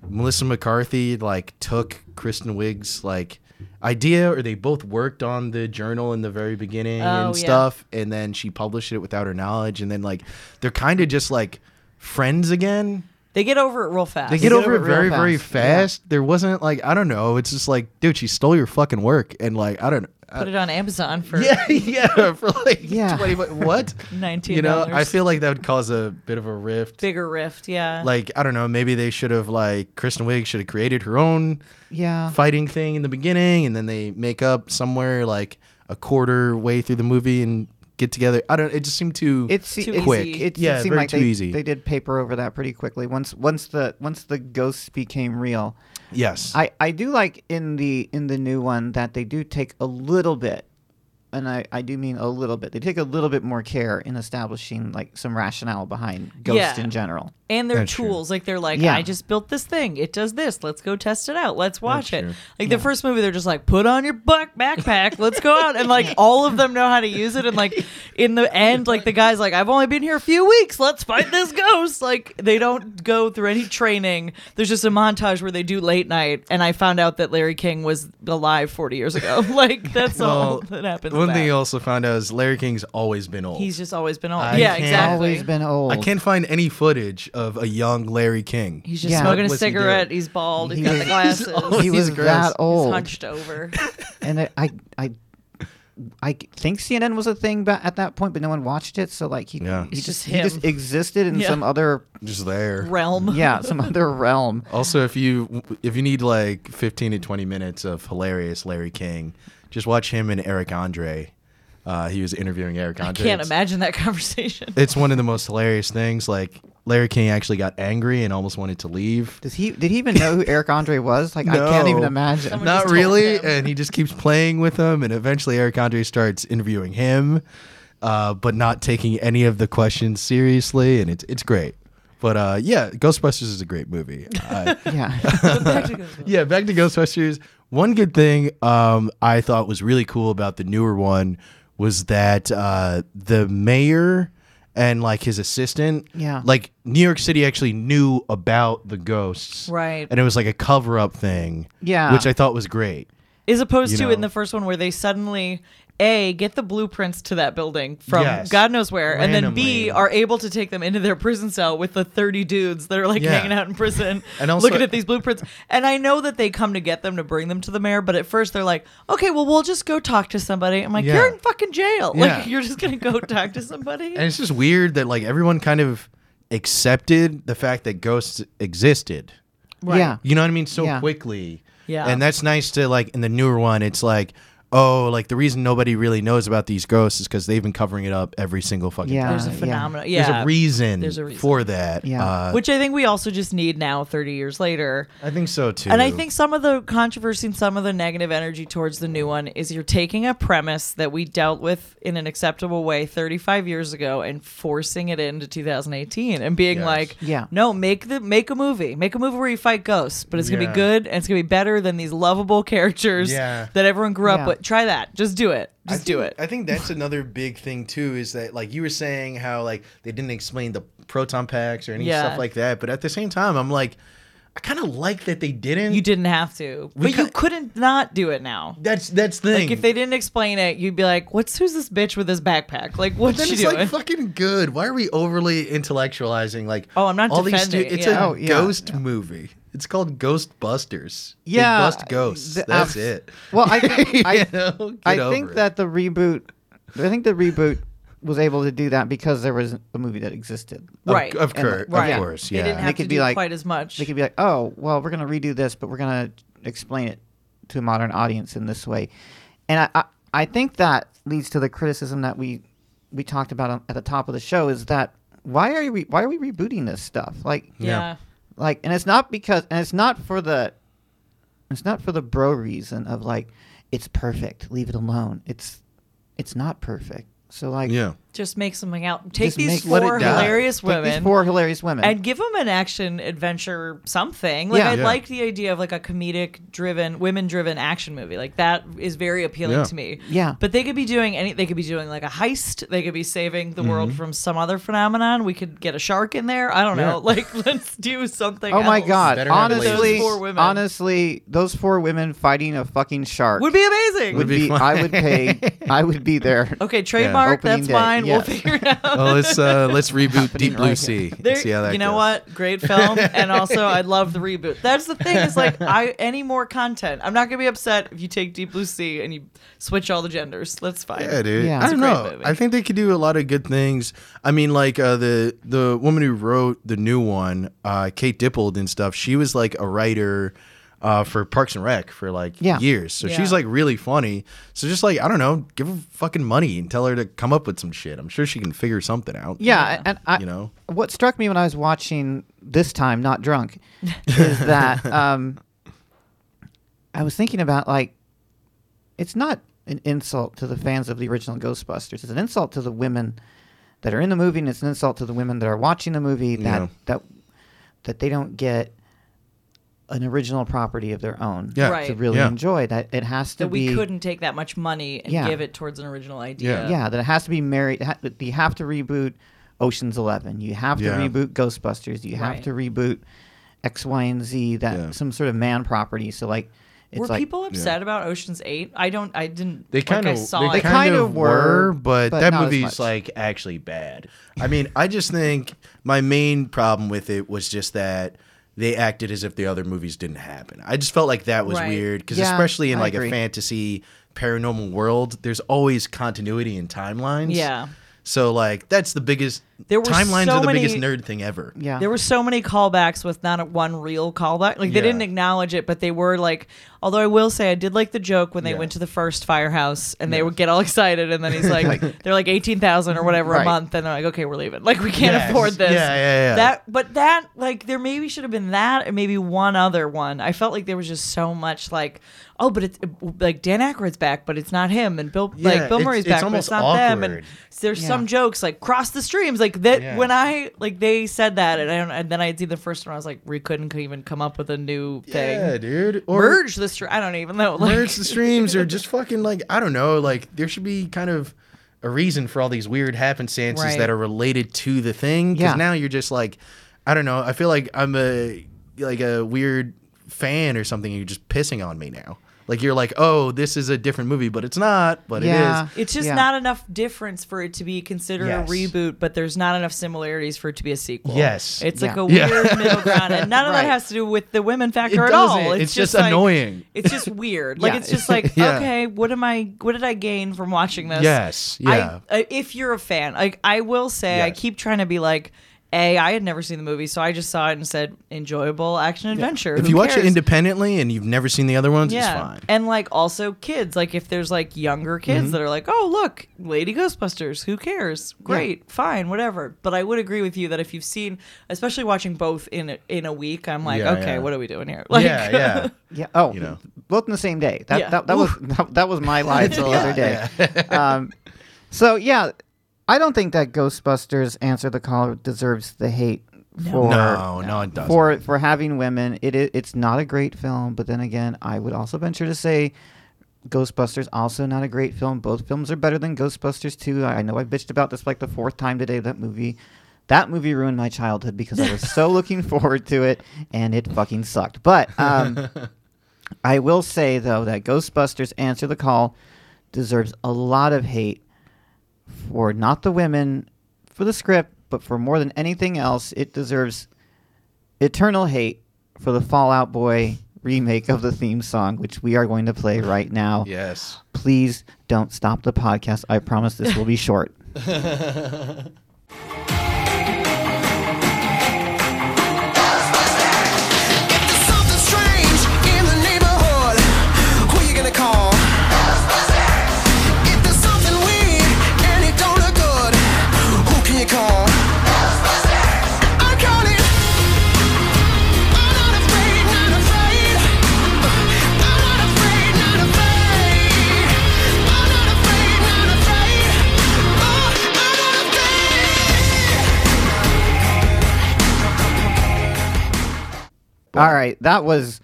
Melissa McCarthy like took Kristen Wiig's like idea, or they both worked on the journal in the very beginning Oh, and yeah. stuff, and then she published it without her knowledge, and then like they're kind of just like friends again. They get over it real fast. They get over it real very, very fast, fast. There wasn't like I don't know. It's just like, dude, she stole your fucking work, and like I don't. Uh, Put it on Amazon for Yeah, yeah, for like Yeah. twenty. bu- What? nineteen You know, I feel like that would cause a bit of a rift. bigger rift. Yeah. Like I don't know, maybe they should have like Kristen Wiig should have created her own Yeah. fighting thing in the beginning, and then they make up somewhere like a quarter way through the movie and get together. I don't. It just seemed too It, se- Too quick. easy. It, yeah, it seemed very like too they, easy. they did paper over that pretty quickly. Once once the once the ghosts became real, yes. I, I do like in the in the new one that they do take a little bit, and I, I do mean a little bit. They take a little bit more care in establishing like some rationale behind ghosts Yeah. in general. and their That's true. tools. Like they're like, Yeah. I just built this thing. It does this. Let's go test it out. Let's watch That's it. true. Like the first movie, they're just like, put on your buck backpack. Let's go out. And like all of them know how to use it. And like in the end, like the guy's like, I've only been here a few weeks. Let's fight this ghost. Like they don't go through any training. There's just a montage where they do late night. And I found out that Larry King was alive 40 years ago. like that's all that happens. One in thing that. you also found out is Larry King's always been old. He's just always been old. I yeah, can't- exactly. Always been old. I can't find any footage of a young Larry King. He's just Yeah. smoking What a was he cigarette. He's bald. He's He got the glasses. He was he's gross. that He's old, hunched over. and it, I I. I think CNN was a thing ba- at that point, but no one watched it. So like he, Yeah. he just just he just existed in Yeah. some other Just there. Realm. yeah some other realm. Also, if you if you need like 15 to 20 minutes of hilarious Larry King, just watch him and Eric Andre. Uh, he was interviewing Eric Andre. I can't It's- imagine that conversation. It's one of the most hilarious things. Like Larry King actually got angry and almost wanted to leave. Does he did he even know who Eric Andre was? Like I can't even imagine. Someone Not really, and he just keeps playing with him, and eventually Eric Andre starts interviewing him, uh, but not taking any of the questions seriously, and it's it's great. But uh, yeah, Ghostbusters is a great movie. Uh, Yeah. yeah, back to Ghostbusters. One good thing um, I thought was really cool about the newer one was that uh, the mayor and like his assistant, Yeah. like New York City actually knew about the ghosts, Right. And it was like a cover up thing, Yeah. which I thought was great. As opposed You to know. in the first one where they suddenly a get the blueprints to that building from Yes. God knows where, and then B are able to take them into their prison cell with the thirty dudes that are like Yeah. hanging out in prison, And also- looking at these blueprints. And I know that they come to get them to bring them to the mayor, but at first they're like, "Okay, well we'll just go talk to somebody." I'm like, Yeah. "You're in fucking jail. Yeah. Like you're just gonna go talk to somebody." And it's just weird that like everyone kind of accepted the fact that ghosts existed. right. Yeah. You know what I mean? So Yeah. quickly. Yeah. And that's nice to like in the newer one, it's like, oh, like the reason nobody really knows about these ghosts is because they've been covering it up every single fucking Yeah, time. There's a yeah. phenomenon. There's Yeah, a reason, There's a reason. for that. Yeah. Uh, Which I think we also just need now, 30 years later. I think so too. And I think some of the controversy and some of the negative energy towards the new one is you're taking a premise that we dealt with in an acceptable way 35 years ago and forcing it into 2018 and being Yes. like, Yeah. no, make the make a movie, make a movie where you fight ghosts, but it's gonna Yeah. be good and it's gonna be better than these lovable characters Yeah. that everyone grew Yeah. up with. Try that, just do it, just do it. I think that's another big thing too. Is that like you were saying how like they didn't explain the proton packs or any Yeah. stuff like that, but at the same time, I'm like, I kind of like that they didn't. You didn't have to, We but you kinda- couldn't not do it now. That's that's the thing. Like if they didn't explain it, you'd be like, "What's who's this bitch with this backpack? Like, what's then she it's doing?" like fucking good. Why are we overly intellectualizing? Like, Oh, I'm not all these defending it, It's yeah. a Oh, yeah, ghost movie. It's called Ghostbusters. They Yeah, bust ghosts. the- That's uh, it. Well, I think I, You know, I think it. that the reboot, I think the reboot was able to do that because there was a movie that existed. Of- right, Of, And, course, of right. course, They yeah. didn't They have could to be do like- quite as much. They could be like, oh, well, we're going to redo this, but we're going to explain it to a modern audience in this way. And I, I, I think that leads to the criticism that we we talked about at the top of the show is that why are we why are we rebooting this stuff? Like, yeah. like, and it's not because, and it's not for the, it's not for the bro reason of like, it's perfect, leave it alone. It's, it's not perfect. So like, yeah. Just make something out. Take Just these make- let it four die. hilarious take women these four hilarious women. and give them an action adventure something. Like Yeah. I Yeah. like the idea of like a comedic driven, women driven action movie. Like that is very appealing Yeah. to me. Yeah. But they could be doing any. They could be doing like a heist. They could be saving the world Mm-hmm. from some other phenomenon. We could get a shark in there. I don't know. Like let's do something. Oh my god! Better Honestly, Those four women. honestly, those four women fighting a fucking shark would be amazing. would be be. I would pay. I would be there. okay, trademark. Opening that's day, fine. We'll figure it out. Oh, let's uh, let's reboot Deep Blue right Sea. There- See how that you know goes. what? Great film, and also I love the reboot. That's the thing is like I any more content. I'm not gonna be upset if you take Deep Blue Sea and you switch all the genders. That's fine. Yeah, dude. Yeah. I don't know. movie. I think they could do a lot of good things. I mean, like uh, the the woman who wrote the new one, uh, Kate Dippold and stuff. She was like a writer uh, for Parks and Rec for like Yeah. years. So Yeah. she's like really funny. So just like I don't know, give her fucking money and tell her to come up with some shit. I'm sure she can figure something out. Yeah, and I, You know? what struck me when I was watching this time, not drunk, is that um, I was thinking about like, it's not an insult to the fans of the original Ghostbusters. It's an insult to the women that are in the movie, and it's an insult to the women that are watching the movie that Yeah. that that they don't get an original property of their own Yeah. right. to really Yeah. enjoy. That it has to That be we couldn't take that much money and Yeah. give it towards an original idea. yeah, that it has to be married. ha- You have to reboot Ocean's Eleven. You have to Yeah. reboot Ghostbusters. You have Right. to reboot X, Y, and Z. That Yeah. some sort of man property. So like, it's Were like people upset about Ocean's Eight? I don't. I didn't. They like, kind I of saw they it. kind, kind of of were, were, but, but that not as movie's like actually bad. I mean, I just think my main problem with it was just that they acted as if the other movies didn't happen. I just felt like that was Right. weird because Yeah, especially in I like agree. a fantasy paranormal world, there's always continuity and timelines. Yeah. So like that's the biggest There were timelines so are the many- biggest nerd thing ever. yeah. There were so many callbacks with not a one real callback. Like they Yeah. didn't acknowledge it, but they were like. Although I will say, I did like the joke when they Yeah. went to the first firehouse and they would get all excited, and then he's like, "They're like eighteen thousand or whatever a month," and they're like, "Okay, we're leaving. Like we can't Yes. afford this." Yeah, yeah, yeah. That, but that, like, there maybe should have been that, and maybe one other one. I felt like there was just so much like, oh, but it's like Dan Aykroyd's back, but it's not him, and Bill, Yeah, like Bill it's- Murray's it's back, but it's not them, and there's Yeah. some jokes like cross the streams, like that. Yeah. When I like they said that, and, I don't, and then I'd see the first one, I was like, we couldn't even come up with a new thing. Yeah, dude. Or Merge the stream. I don't even know. Like, merge the streams or just fucking like I don't know. Like there should be kind of a reason for all these weird happenstances Right. that are related to the thing. Because Yeah. now you're just like, I don't know. I feel like I'm a like a weird fan or something. And you're just pissing on me now. Like you're like, oh, this is a different movie, but it's not. But Yeah. it is. It's just Yeah. not enough difference for it to be considered Yes. a reboot, but there's not enough similarities for it to be a sequel. Yes. It's like a Yeah. weird middle ground, and none of Right. that has to do with the women factor It at all. It's, It's just like- annoying. It's just weird. Like Yeah. it's just like Yeah. okay, what am I? What did I gain from watching this? Yes. Yeah. I, uh, if you're a fan, like I will say, I keep trying to be like. A, I had never seen the movie, so I just saw it and said enjoyable action adventure. If Who you watch it cares? independently and you've never seen the other ones, it's fine. And like also kids, like if there's like younger kids Mhm. that are like, oh look, Lady Ghostbusters, who cares? Great, fine, whatever. But I would agree with you that if you've seen, especially watching both in a, in a week, I'm like, Yeah, okay, yeah. what are we doing here? Yeah, yeah. Yeah. Oh, You know. both in the same day. That Yeah. that, that was that, that was my life the Yeah, other day. um, so yeah, I don't think that Ghostbusters Answer the Call deserves the hate No. for No, no, it doesn't. for for having women. It i- it's not a great film, but then again, I would also venture to say. Ghostbusters also not a great film. Both films are better than Ghostbusters 2. I I know I bitched about this like the fourth time today. That movie, that movie ruined my childhood because I was so looking forward to it, and it fucking sucked. But um, I will say though that Ghostbusters Answer the Call deserves a lot of hate for not the women, for the script, but for more than anything else, it deserves eternal hate for the Fall Out Boy remake of the theme song, which we are going to play right now. Yes. Please don't stop the podcast. I promise this will be short. All right, that was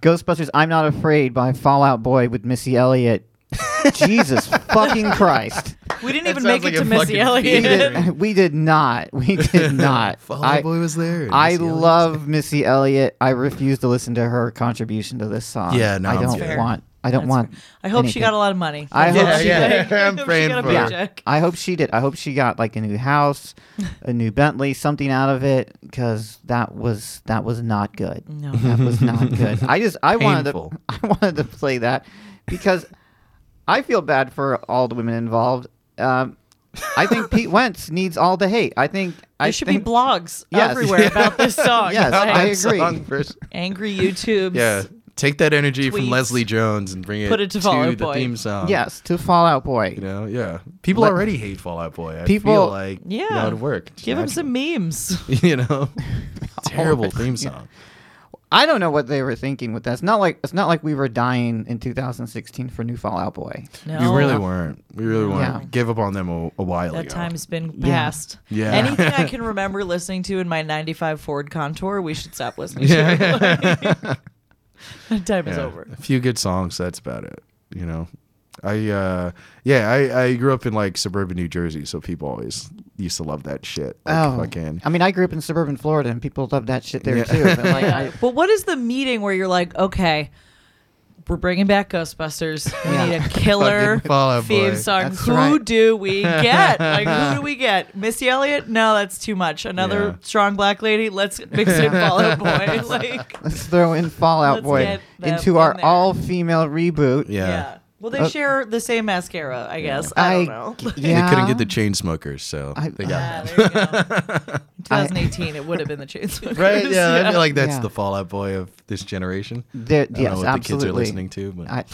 Ghostbusters I'm Not Afraid by Fall Out Boy with Missy Elliott. Jesus fucking Christ. We didn't That even sounds make it to Missy fucking We Elliott. did, we did not. We did not. Fall I- Out Boy was there, I Missy love Missy Elliott. I refuse to listen to her contribution to this song. Yeah, no, I don't fair. want. I don't That's want. fair. I hope she anything. got a lot of money. I That's hope all she I'm did. saying. I hope she got a Yeah, paycheck. I hope she did. I hope she got like a new house, a new Bentley, something out of it, because that was that was not good. No. that was not good. I just I wanted to Painful. I wanted to play that because I feel bad for all the women involved. Um, I think Pete Wentz needs all the hate. I think There I should think, be blogs Yes. everywhere about this song. Yes, Like, I That agree. song first. Angry YouTubes. Yeah. Take that energy Tweets. from Leslie Jones and bring it, Put it to Fall Out the Boy. theme song. Yes, to Fall Out Boy. You know, yeah. People Let- already hate Fall Out Boy. I People- feel like Yeah. that would work. Just Give him naturally. some memes. you know, terrible oh, theme song. I don't know what they were thinking with that. It's not like it's not like we were dying in 2016 for new Fall Out Boy. No. We really weren't. We really weren't. Yeah. Gave up on them a, a while That ago. time's been Yeah. past. Yeah. Anything I can remember listening to in my 95 Ford Contour, we should stop listening Yeah. to. that time is over. A few good songs. That's about it. You know, I uh yeah I I grew up in like suburban New Jersey, so people always used to love that shit. Like, oh, fucking I mean, I grew up in suburban Florida, and people love that shit there Yeah. too. But like, I, But what is the meeting where you're like, okay, we're bringing back Ghostbusters. We yeah. need a killer theme song. That's who right. do we get? Like, who do we get? Missy Elliott? No, that's too much. Another yeah. strong black lady? Let's mix in Fallout Boy. Like, let's throw in Fall Out Boy into our in all-female reboot. Yeah. yeah. Well, they uh, share the same mascara, I guess. I, I don't know. Yeah. they couldn't get the Chainsmokers, so I, they got. 2018, I, it would have been the Chainsmokers. Right? Yeah, yeah. I feel like that's yeah. the Fall Out Boy of this generation. There, I yes, know what absolutely. the kids are listening to, but. I,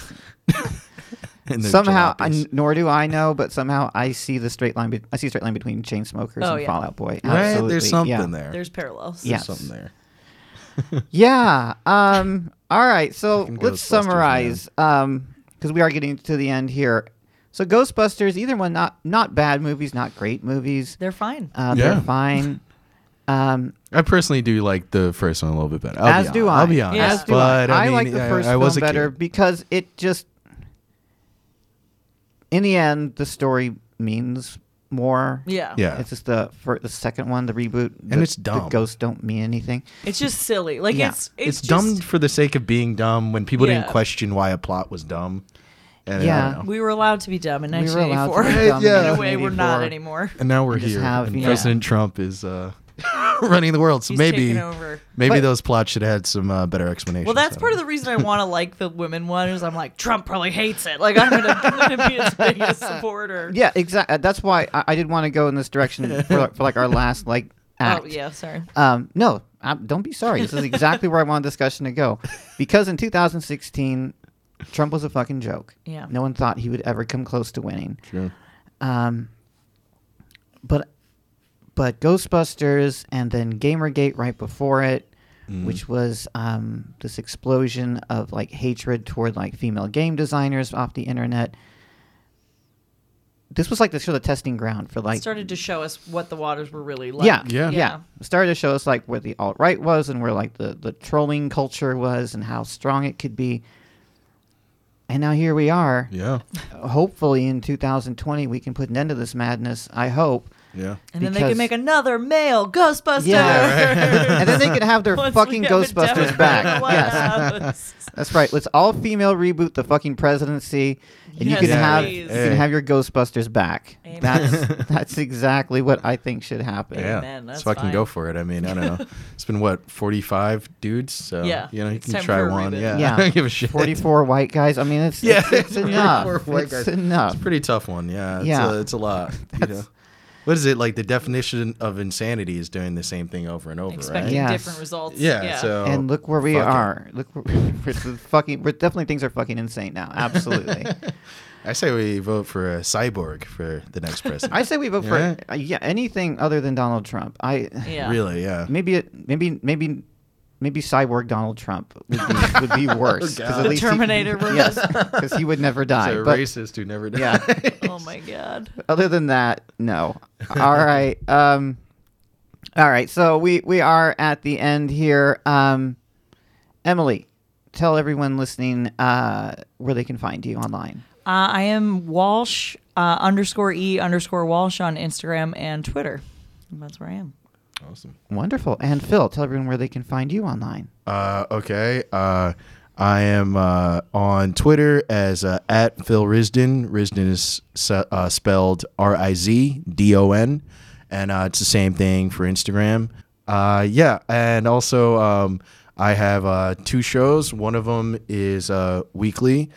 somehow, I, nor do I know, but somehow I see the straight line. Be- I see straight line between Chainsmokers oh, and yeah. Fall Out Boy. Absolutely. Right? There's something yeah. there. There's parallels. Yes. There's something there. yeah. Um. All right. So let's summarize. Um. Because we are getting to the end here. So Ghostbusters, either one, not not bad movies, not great movies. They're fine. Uh, yeah. They're fine. Um. I personally do like the first one a little bit better. I'll as be do hon- I. I'll be honest. Yeah. As do but I. I, mean, like the first I, film was a better kid. because it just, in the end, the story means more. Yeah. Yeah. It's just the for the second one, the reboot, And the, it's The dumb. ghosts don't mean anything. It's just silly. Like, Yeah. it's, It's, it's, dumb for the sake of being dumb when people Yeah. didn't question why a plot was dumb. And, Yeah. We were allowed to be dumb in We were allowed to 1984. be dumb in in a way, we're not anymore. And now we're just here. have, and you President Trump is uh, running the world. So He's maybe taking over. maybe But- those plots should have had some uh, better explanations. Well, that's part of the reason I want to like the women one is I'm like Trump probably hates it. Like I'm gonna, I'm gonna be his biggest supporter. Yeah, exactly. That's why I, I did want to go in this direction for, for like our last like act. Oh, yeah, sorry. Um, no, i don't be sorry. This is exactly where I want the discussion to go, because in 2016, Trump was a fucking joke. Yeah. No one thought he would ever come close to winning. Sure. Um, but but Ghostbusters and then Gamergate right before it, Mhm. which was um, this explosion of like hatred toward like female game designers off the internet. This was like the sort of testing ground for like started to show us what the waters were really like. yeah, yeah, It started to show us like where the alt right was and where like the the trolling culture was and how strong it could be. And now here we are. Yeah. Hopefully in 2020 we can put an end to this madness. I hope. Yeah. And then they Because- can make another male Ghostbuster. Yeah, and then they can have their Once we fucking have a Ghostbusters Democrat back. in the White Yes, House. that's right. Let's all female reboot the fucking presidency, and you Yes, can have please. you can have your Ghostbusters back. Amen. That's that's exactly what I think should happen. Yeah, Amen, let's that's fucking go for it. I mean, I don't know. It's been what forty five dudes, so Yeah, you know you it's can time try for a one. reboot. Yeah, Yeah, I don't give a shit. 44 white guys. I mean, it's Yeah, it's, it's enough. 44 white It's guys. enough. It's a pretty tough one. Yeah, it's Yeah. a, it's a lot. You know? What is it like? The definition of insanity is doing the same thing over and over, Expecting right? Yes. different results. Yeah, so and look where we fuck it. are. Look, where, we're the fucking. We're definitely things are fucking insane now. Absolutely. I say we vote for a cyborg for the next president. I say we vote Yeah? for uh, yeah anything other than Donald Trump. I Yeah. Really, yeah. Maybe it. Maybe maybe. Maybe cyborg Donald Trump would be, would be worse. 'cause God. at The least he- yes, because he would never die. It's a but- racist who never died. Yeah. Oh my god. Other than that, no. All right. Um, all right. So we we are at the end here. Um, Emily, tell everyone listening uh, where they can find you online. Uh, I am Walsh uh, underscore e underscore Walsh on Instagram and Twitter. That's where I am. Awesome. Wonderful. And Phil, tell everyone where they can find you online. Uh, okay. Uh, I am uh, on Twitter as uh, at Phil Rizdon. Rizdon is se- uh, spelled R I Z D O N, and uh, it's the same thing for Instagram. Uh, yeah, and also um, I have uh, two shows. One of them is uh, weekly.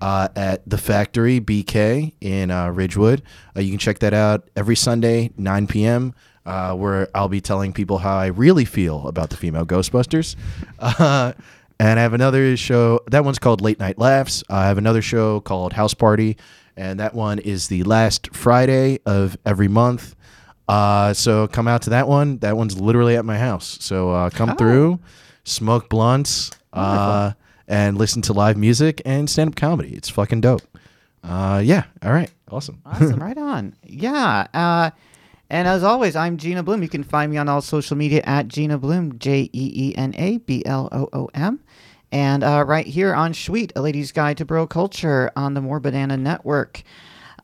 Uh, at the Factory BK in uh, Ridgewood. Uh, you can check that out every Sunday, 9 p.m., uh, where I'll be telling people how I really feel about the female Ghostbusters. Uh, and I have another show, that one's called Late Night Laughs. I have another show called House Party, and that one is the last Friday of every month. Uh, so come out to that one. That one's literally at my house. So uh, come through, smoke blunts, uh, and listen to live music and stand up comedy. It's fucking dope. Uh, yeah. All right. Awesome. Awesome. right on. Yeah. And as always, I'm Jeena Bloom. You can find me on all social media at Jeena Bloom, J E E N A B L O O M. And uh, right here on Sweet, a lady's guide to bro culture on the More Banana Network.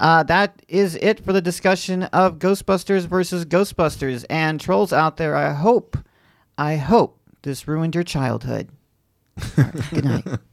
Uh, that is it for the discussion of Ghostbusters versus Ghostbusters. And trolls out there, I hope, I hope this ruined your childhood. Right, good night.